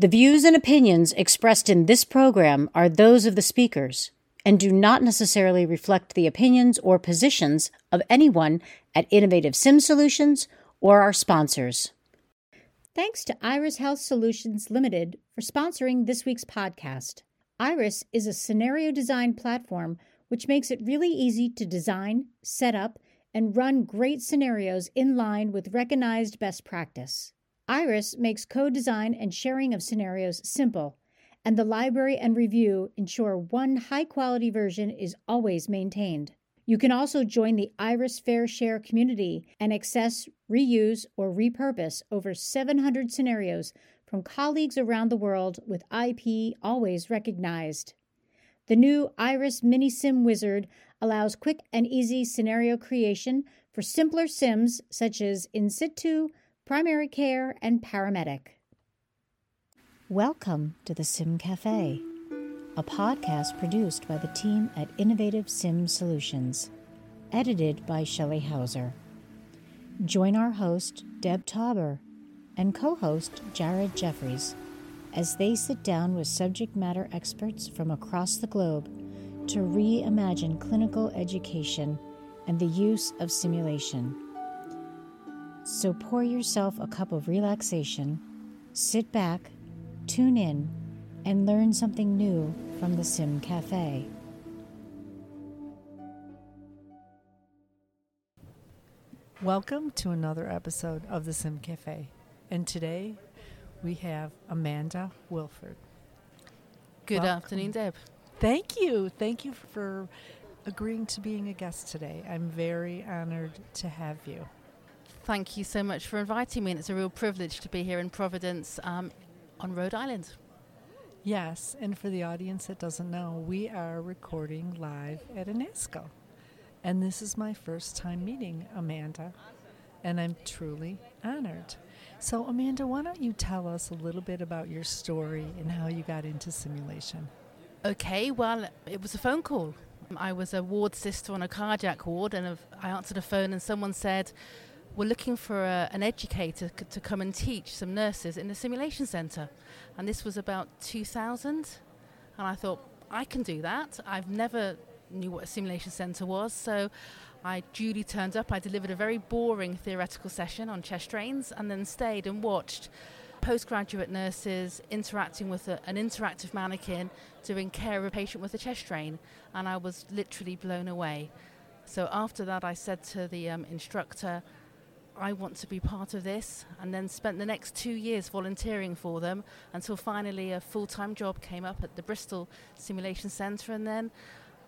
The views and opinions expressed in this program are those of the speakers and do not necessarily reflect the opinions or positions of anyone at Innovative Sim Solutions or our sponsors. Thanks to iRIS Health Solutions Limited for sponsoring this week's podcast. iRIS is a scenario design platform which makes it really easy to design, set up, and run great scenarios in line with recognized best practice. iRIS makes code design and sharing of scenarios simple, and the library and review ensure one high quality version is always maintained. You can also join the iRIS Fair Share community and access, reuse, or repurpose over 700 scenarios from colleagues around the world with IP always recognized. The new iRIS Mini Sim Wizard allows quick and easy scenario creation for simpler sims such as in situ, primary care, and paramedic. Welcome to the Sim Cafe, a podcast produced by the team at Innovative Sim Solutions, edited by Shelley Hauser. Join our host, Deb Tauber, and co host, Jared Jeffries, as they sit down with subject matter experts from across the globe to reimagine clinical education and the use of simulation. So pour yourself a cup of relaxation, sit back, tune in, and learn something new from the Sim Cafe. Welcome to another episode of the Sim Cafe. And today we have Amanda Wilford. Good Welcome. afternoon, Deb. Thank you. Thank you for agreeing to being a guest today. I'm very honored to have you. Thank you so much for inviting me. And it's a real privilege to be here in Providence um, on Rhode Island. Yes, and for the audience that doesn't know, we are recording live at INACSL. And this is my first time meeting Amanda, and I'm truly honored. So, Amanda, why don't you tell us a little bit about your story and how you got into simulation? Okay, well, it was a phone call. I was a ward sister on a cardiac ward, and I answered a phone, and someone said, We're looking for a, an educator c- to come and teach some nurses in the simulation centre. And this was about 2000. And I thought, I can do that. I've never knew what a simulation centre was, so I duly turned up. I delivered a very boring theoretical session on chest drains and then stayed and watched postgraduate nurses interacting with a, an interactive mannequin doing care of a patient with a chest drain. And I was literally blown away. So after that, I said to the um, instructor, I want to be part of this, and then spent the next two years volunteering for them until finally a full time job came up at the Bristol Simulation Centre, and then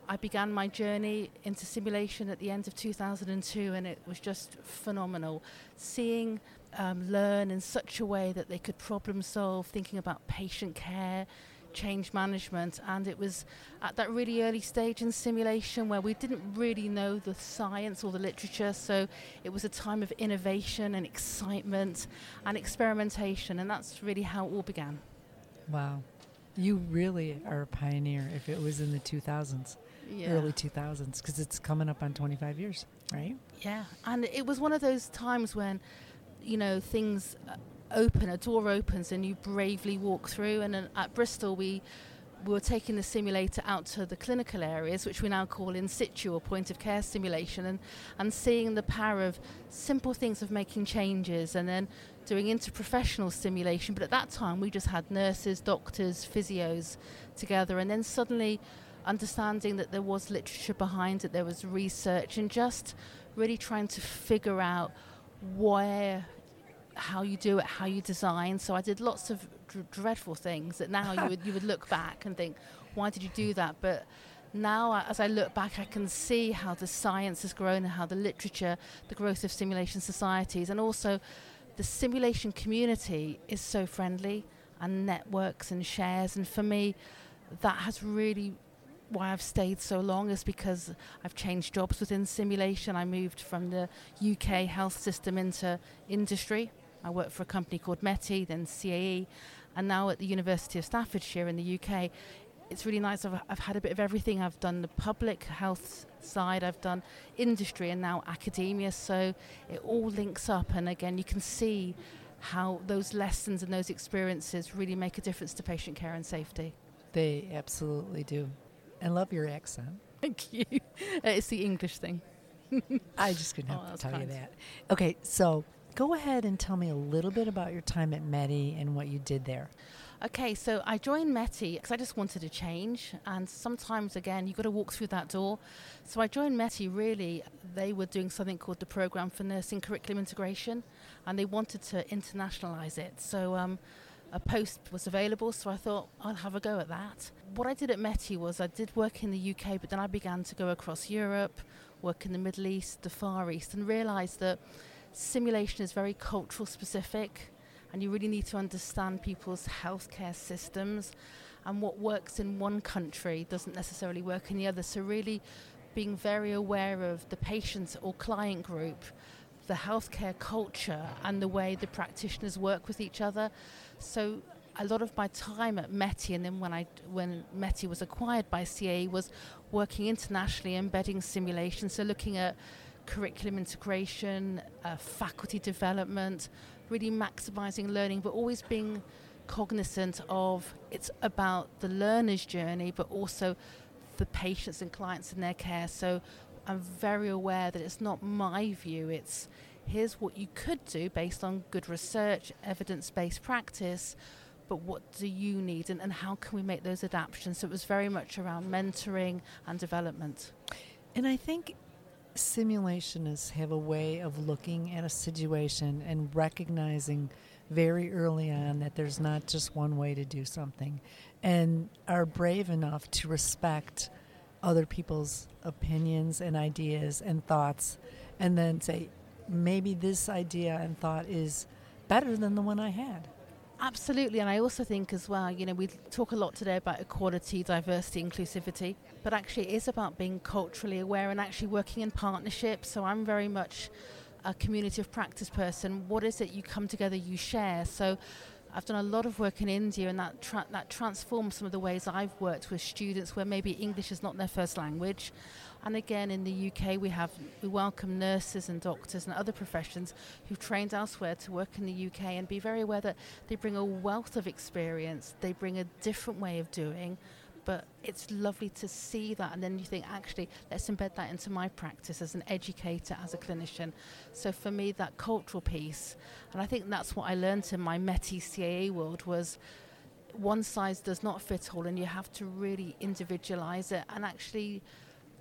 I began my journey into simulation at the end of 2002, and it was just phenomenal. Seeing um, learn in such a way that they could problem solve, thinking about patient care, change management, and it was at that really early stage in simulation where we didn't really know the science or the literature, so it was a time of innovation and excitement and experimentation, and that's really how it all began. Wow. You really are a pioneer if it was in the 2000s, Yeah. early 2000s, because it's coming up on 25 years, right? Yeah, and it was one of those times when, you know, things uh, open, a door opens, and you bravely walk through. And at Bristol, we were taking the simulator out to the clinical areas, which we now call in situ or point of care simulation, and, and seeing the power of simple things of making changes and then doing interprofessional simulation. But at that time, we just had nurses, doctors, physios together, and then suddenly understanding that there was literature behind it, there was research, and just really trying to figure out where how you do it, how you design. So I did lots of dr- dreadful things that now you would you would look back and think, why did you do that? But now, as I look back, I can see how the science has grown and how the literature, the growth of simulation societies, and also the simulation community is so friendly and networks and shares. And for me, that has really why I've stayed so long is because I've changed jobs within simulation. I moved from the UK health system into industry. I worked for a company called METI, then CAE, and now at the University of Staffordshire in the UK. It's really nice. I've, I've had a bit of everything. I've done the public health side, I've done industry, and now academia. So it all links up. And again, you can see how those lessons and those experiences really make a difference to patient care and safety. They absolutely do. I love your accent. Thank you. Uh, it's the English thing. I just couldn't Oh, help that's to tell you that. Okay, so go ahead and tell me a little bit about your time at METI and what you did there. Okay, so I joined METI because I just wanted a change, and sometimes again you've got to walk through that door. So I joined METI. Really, they were doing something called the Program for Nursing Curriculum Integration, and they wanted to internationalize it. So um, a post was available, so I thought I'll have a go at that. What I did at METI was I did work in the UK, but then I began to go across Europe, work in the Middle East, the Far East, and realised that simulation is very cultural specific and you really need to understand people's healthcare systems and what works in one country doesn't necessarily work in the other. So, really being very aware of the patient or client group, the healthcare culture, and the way the practitioners work with each other. So, a lot of my time at METI, and then when I when METI was acquired by CAE, was working internationally, embedding simulation. So, looking at curriculum integration, uh, faculty development, really maximizing learning, but always being cognizant of it's about the learner's journey, but also the patients and clients in their care. So I'm very aware that it's not my view, it's here's what you could do based on good research, evidence based practice. But what do you need, and, and how can we make those adaptations? So it was very much around mentoring and development. And I think simulationists have a way of looking at a situation and recognizing very early on that there's not just one way to do something and are brave enough to respect other people's opinions and ideas and thoughts and then say maybe this idea and thought is better than the one I had. Absolutely, and I also think as well, you know, we talk a lot today about equality, diversity, inclusivity, but actually it is about being culturally aware and actually working in partnership. So I'm very much a community of practice person. What is it you come together, you share? So I've done a lot of work in India, and that tra- that transforms some of the ways I've worked with students where maybe English is not their first language. And again, in the UK, we have we welcome nurses and doctors and other professions who've trained elsewhere to work in the UK and be very aware that they bring a wealth of experience. They bring a different way of doing, but it's lovely to see that. And then you think, actually, let's embed that into my practice as an educator, as a clinician. So for me, that cultural piece, and I think that's what I learned in my METI CAE world was one size does not fit all, and you have to really individualize it and actually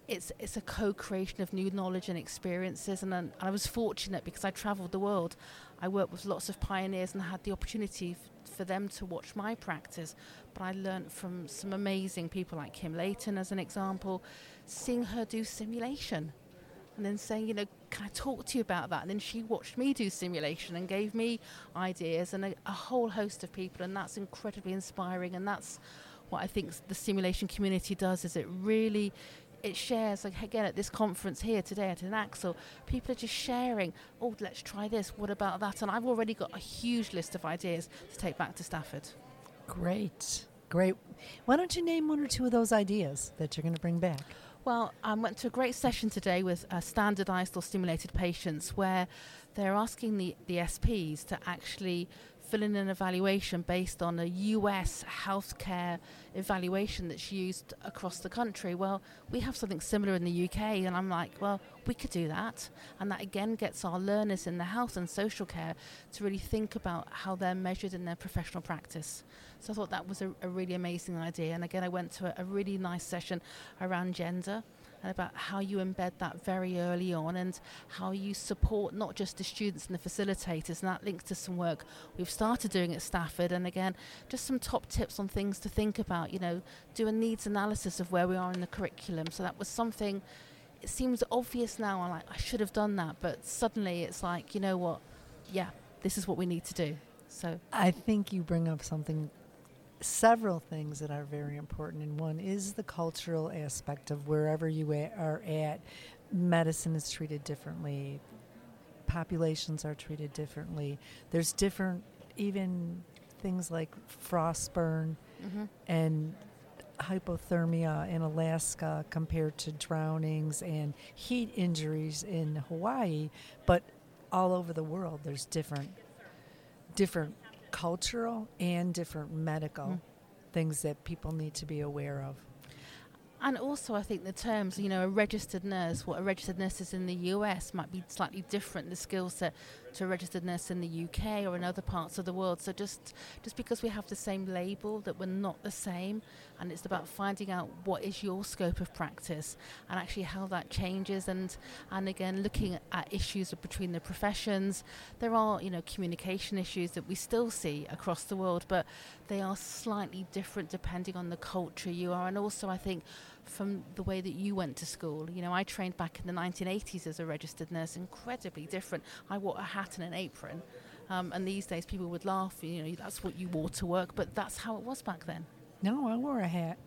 it's it's a co-creation of new knowledge and experiences and, and I was fortunate because I traveled the world I worked with lots of pioneers and had the opportunity for them to watch my practice but I learnt from some amazing people like Kim Leighton as an example seeing her do simulation and then saying you know can I talk to you about that? And then she watched me do simulation and gave me ideas and a, a whole host of people and that's incredibly inspiring and that's what I think the simulation community does is it really it shares like again at this conference here today at INACSL people are just sharing oh let's try this what about that and i've already got a huge list of ideas to take back to stafford Great. Great. Why don't you name one or two of those ideas that you're going to bring back? Well, I went to a great session today with uh, standardized or stimulated patients where they're asking the, the SPs to actually fill in an evaluation based on a US healthcare evaluation that's used across the country. Well, we have something similar in the UK, and I'm like, well, we could do that. And that again gets our learners in the health and social care to really think about how they're measured in their professional practice. So I thought that was a, a really amazing idea. And again, I went to a, a really nice session around gender and about how you embed that very early on and how you support not just the students and the facilitators. And that links to some work we've started doing at Stafford. And again, just some top tips on things to think about. You know, do a needs analysis of where we are in the curriculum. So that was something. It seems obvious now. I'm like, I should have done that, but suddenly it's like, you know what? Yeah, this is what we need to do. So I think you bring up something, several things that are very important. And one is the cultural aspect of wherever you a- are at. Medicine is treated differently, populations are treated differently. There's different, even things like frostburn mhm. and hypothermia in Alaska compared to drownings and heat injuries in Hawaii, but all over the world there's different different cultural and different medical Mm. things that people need to be aware of. And also, I think the terms, you know, a registered nurse, what a registered nurse is in the US might be slightly different, the skill set to registered nurse in the UK or in other parts of the world. So just, just because we have the same label, that we're not the same, and it's about finding out what is your scope of practice and actually how that changes. And, and again, looking at issues between the professions. There are, you know, communication issues that we still see across the world, but they are slightly different depending on the culture you are. And also, I think, from the way that you went to school. You know, I trained back in the 1980s as a registered nurse, incredibly different. I wore a hat and an apron. Um, and these days, people would laugh, you know, that's what you wore to work, but that's how it was back then. No, I wore a hat.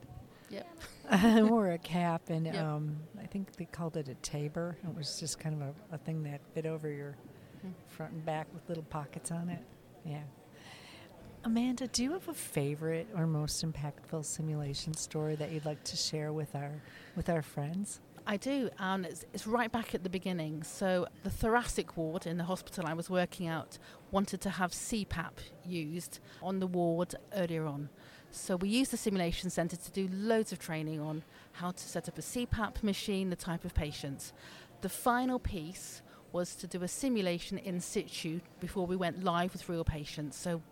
Yep. I wore a cap, and Yep. um, I think they called it a tabor. It was just kind of a, a thing that fit over your Mhm. front and back with little pockets on it. Yeah. Amanda, do you have a favorite or most impactful simulation story that you'd like to share with our with our friends? I do, and it's, it's right back at the beginning. So, the thoracic ward in the hospital I was working at wanted to have CPAP used on the ward earlier on. So, we used the simulation centre to do loads of training on how to set up a CPAP machine, the type of patients. The final piece was to do a simulation in situ before we went live with real patients. So,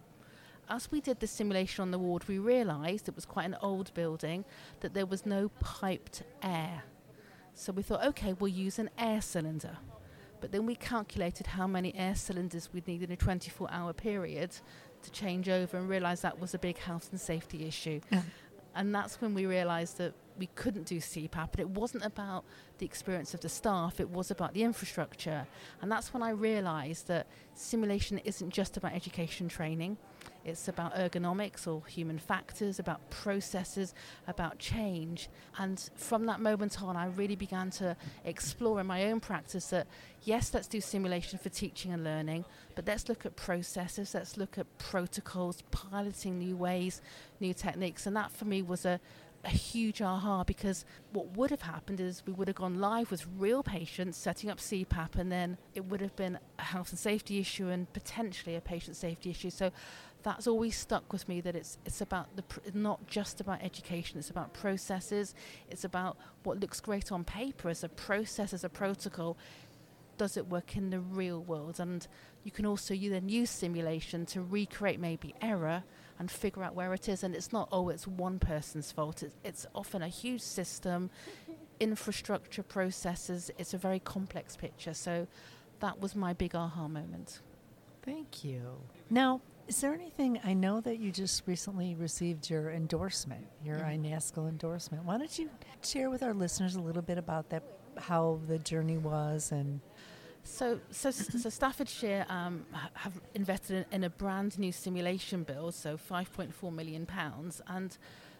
as we did the simulation on the ward, we realised it was quite an old building that there was no piped air. So we thought, okay, we'll use an air cylinder. But then we calculated how many air cylinders we'd need in a 24 hour period to change over and realised that was a big health and safety issue. Yeah. And that's when we realised that we couldn't do CPAP. But it wasn't about the experience of the staff, it was about the infrastructure. And that's when I realised that simulation isn't just about education training. It's about ergonomics or human factors, about processes, about change. And from that moment on, I really began to explore in my own practice that, yes, let's do simulation for teaching and learning, but let's look at processes, let's look at protocols, piloting new ways, new techniques. And that for me was a, a huge aha because what would have happened is we would have gone live with real patients setting up CPAP, and then it would have been a health and safety issue and potentially a patient safety issue. So that's always stuck with me that it's it's about the pr- not just about education it's about processes it's about what looks great on paper as a process as a protocol. Does it work in the real world? And you can also you then use simulation to recreate maybe error and figure out where it is. And it's not oh it's one person's fault. It's, it's often a huge system infrastructure processes. It's a very complex picture. So that was my big aha moment. Thank you. Now, is there anything I know that you just recently received your endorsement, your Mhm. INACSL endorsement? Why don't you share with our listeners a little bit about that, how the journey was, and So, so, so Staffordshire um, have invested in, in a brand new simulation build, so 5.4 million pounds. And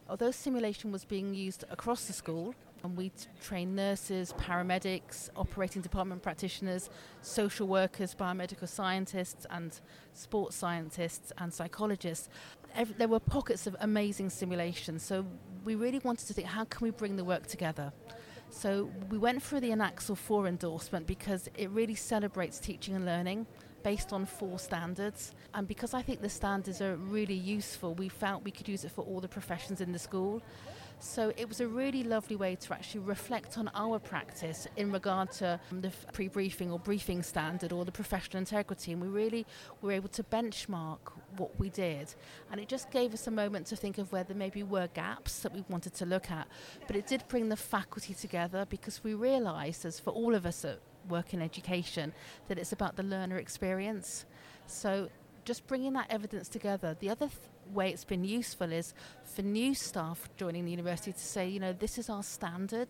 although simulation was being used across the school, and we train nurses, paramedics, operating department practitioners, social workers, biomedical scientists, and sports scientists and psychologists. There were pockets of amazing simulation. So we really wanted to think, how can we bring the work together? So we went for the INACSL 4 endorsement because it really celebrates teaching and learning based on four standards. And because I think the standards are really useful, we felt we could use it for all the professions in the school. So it was a really lovely way to actually reflect on our practice in regard to um, the pre-briefing or briefing standard or the professional integrity. And we really were able to benchmark what we did. And it just gave us a moment to think of where there maybe were gaps that we wanted to look at. But it did bring the faculty together because we realised, as for all of us that work in education, that it's about the learner experience. So just bringing that evidence together. The other th- way it's been useful is for new staff joining the university to say, you know, this is our standard.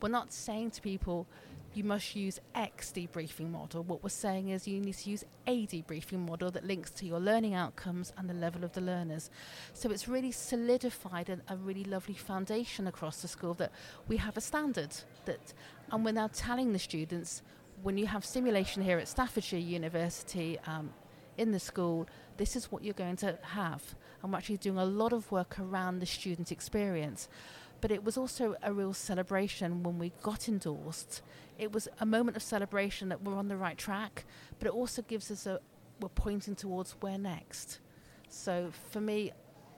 We're not saying to people, you must use X debriefing model. What we're saying is you need to use a debriefing model that links to your learning outcomes and the level of the learners. So it's really solidified a, really lovely foundation across the school that we have a standard that, and we're now telling the students when you have simulation here at Staffordshire University um, in the school, this is what you're going to have. We're actually doing a lot of work around the student experience. But it was also a real celebration when we got endorsed. It was a moment of celebration that we're on the right track, but it also gives us a, we're pointing towards where next. So for me,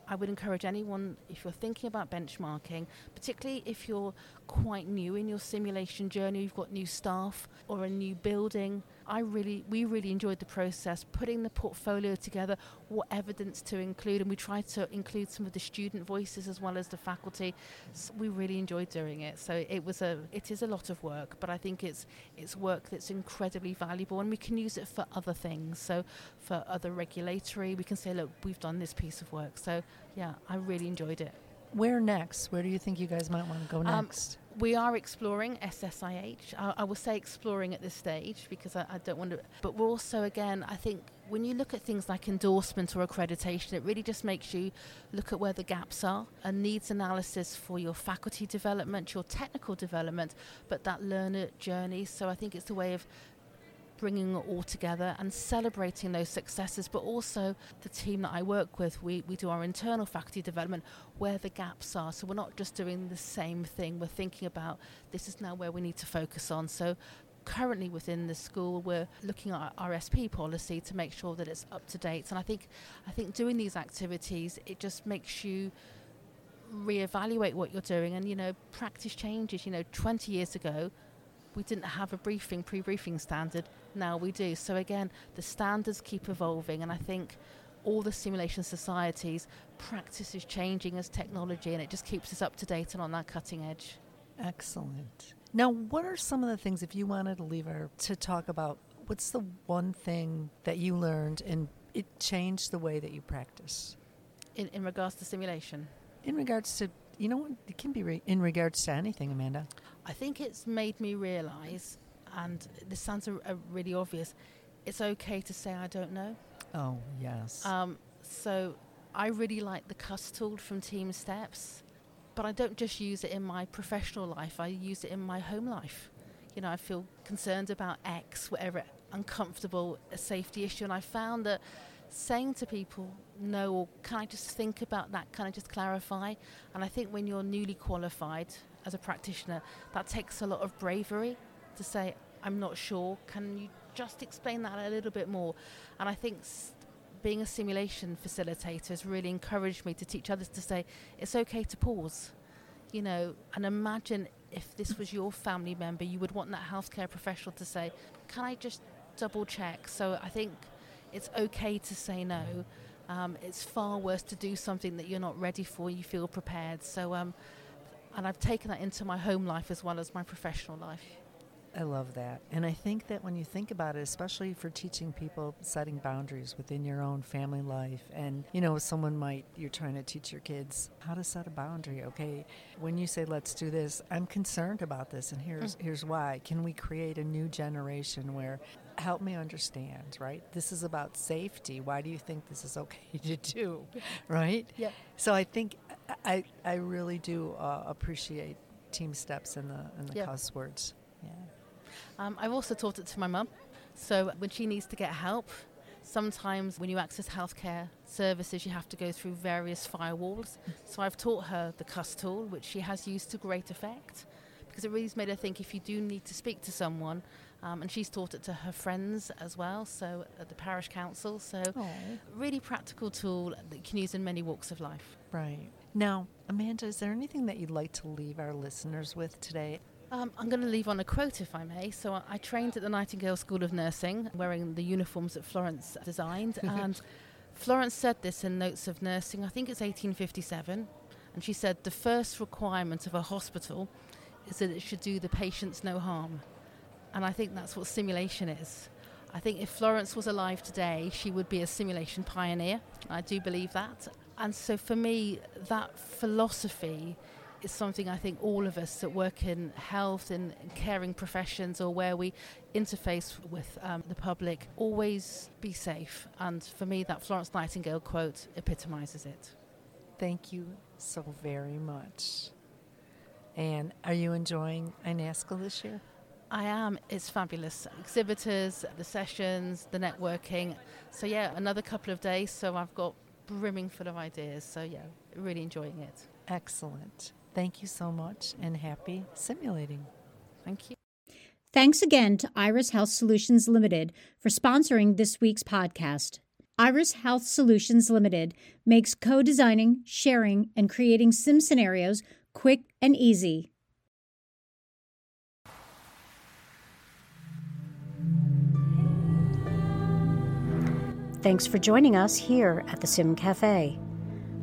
I would encourage anyone, if you're thinking about benchmarking, particularly if you're quite new in your simulation journey, you've got new staff or a new building. I really, we really enjoyed the process, putting the portfolio together, what evidence to include, and we tried to include some of the student voices as well as the faculty. So we really enjoyed doing it. So it was a, it is a lot of work, but I think it's it's work that's incredibly valuable, and we can use it for other things. So for other regulatory, we can say, look, we've done this piece of work. So yeah, I really enjoyed it. Where next? Where do you think you guys might want to go Um, next? We are exploring SSIH. I, I will say exploring at this stage because I, I don't want to. But we're also, again, I think when you look at things like endorsement or accreditation, it really just makes you look at where the gaps are and needs analysis for your faculty development, your technical development, but that learner journey. So I think it's a way of bringing it all together and celebrating those successes, but also the team that I work with, we, we do our internal faculty development where the gaps are. So we're not just doing the same thing, we're thinking about this is now where we need to focus on. So currently within the school we're looking at our RSP policy to make sure that it's up to date. And I think I think doing these activities it just makes you reevaluate what you're doing and you know practice changes you know 20 years ago we didn't have a briefing pre-briefing standard now we do so again the standards keep evolving and i think all the simulation societies practice is changing as technology and it just keeps us up to date and on that cutting edge Excellent. Now, what are some of the things, if you wanted to leave our, to talk about, what's the one thing that you learned and it changed the way that you practice? in, in regards to simulation In regards to, you know, what, it can be re- in regards to anything, Amanda. I think it's made me realize and this sounds a, a really obvious it's okay to say i don't know Oh, yes. Um, so I really like the CUS tool from TeamSTEPPS, but I don't just use it in my professional life. I use it in my home life. You know, I feel concerned about X, whatever, uncomfortable, a safety issue, and I found that saying to people, no, or can I just think about that? Can I just clarify? And I think when you're newly qualified as a practitioner, that takes a lot of bravery to say, I'm not sure. Can you just explain that a little bit more? And I think being a simulation facilitator has really encouraged me to teach others to say, it's okay to pause. You know, and imagine if this was your family member, you would want that healthcare professional to say, Can I just double check? So I think it's okay to say no. Um, it's far worse to do something that you're not ready for, you feel prepared. So, um, and I've taken that into my home life as well as my professional life. I love that. And I think that when you think about it, especially for teaching people setting boundaries within your own family life, and you know, someone might, you're trying to teach your kids how to set a boundary. Okay, when you say, let's do this, I'm concerned about this, and here's, here's why. Can we create a new generation where, help me understand, right? This is about safety. Why do you think this is okay to do, right? Yeah. So I think I, I really do uh, appreciate TeamSTEPPS and the, and the Yeah. cuss words. Yeah. Um, I've also taught it to my mum. So when she needs to get help, sometimes when you access healthcare services, you have to go through various firewalls. So I've taught her the CUS tool, which she has used to great effect, because it really's made her think if you do need to speak to someone, um, and she's taught it to her friends as well, so at the parish council. So Oh, really practical tool that you can use in many walks of life. right. Now, Amanda, is there anything that you'd like to leave our listeners with today? Um, I'm going to leave on a quote, if I may. So I, I trained at the Nightingale School of Nursing, wearing the uniforms that Florence designed. and Florence said this in Notes of Nursing, I think it's 1857. And she said, The first requirement of a hospital is that it should do the patients no harm. And I think that's what simulation is. I think if Florence was alive today, she would be a simulation pioneer. I do believe that. And so for me, that philosophy is something I think all of us that work in health and caring professions or where we interface with um, the public always be safe. And for me, that Florence Nightingale quote epitomizes it. Thank you so very much. And are you enjoying INACSL this year? I am. It's fabulous. Exhibitors, the sessions, the networking. So, yeah, another couple of days. So, I've got brimming full of ideas. So, yeah, really enjoying it. Excellent. Thank you so much and happy simulating. Thank you. Thanks again to iRIS Health Solutions Limited for sponsoring this week's podcast. iRIS Health Solutions Limited makes co designing, sharing, and creating sim scenarios quick and easy. Thanks for joining us here at the Sim Cafe.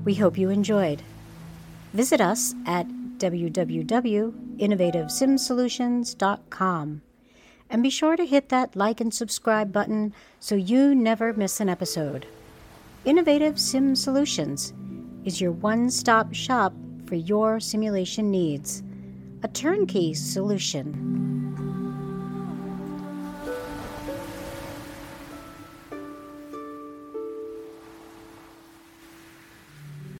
We hope you enjoyed. Visit us at www.innovativesimsolutions.com and be sure to hit that like and subscribe button so you never miss an episode. Innovative Sim Solutions is your one stop shop for your simulation needs, a turnkey solution.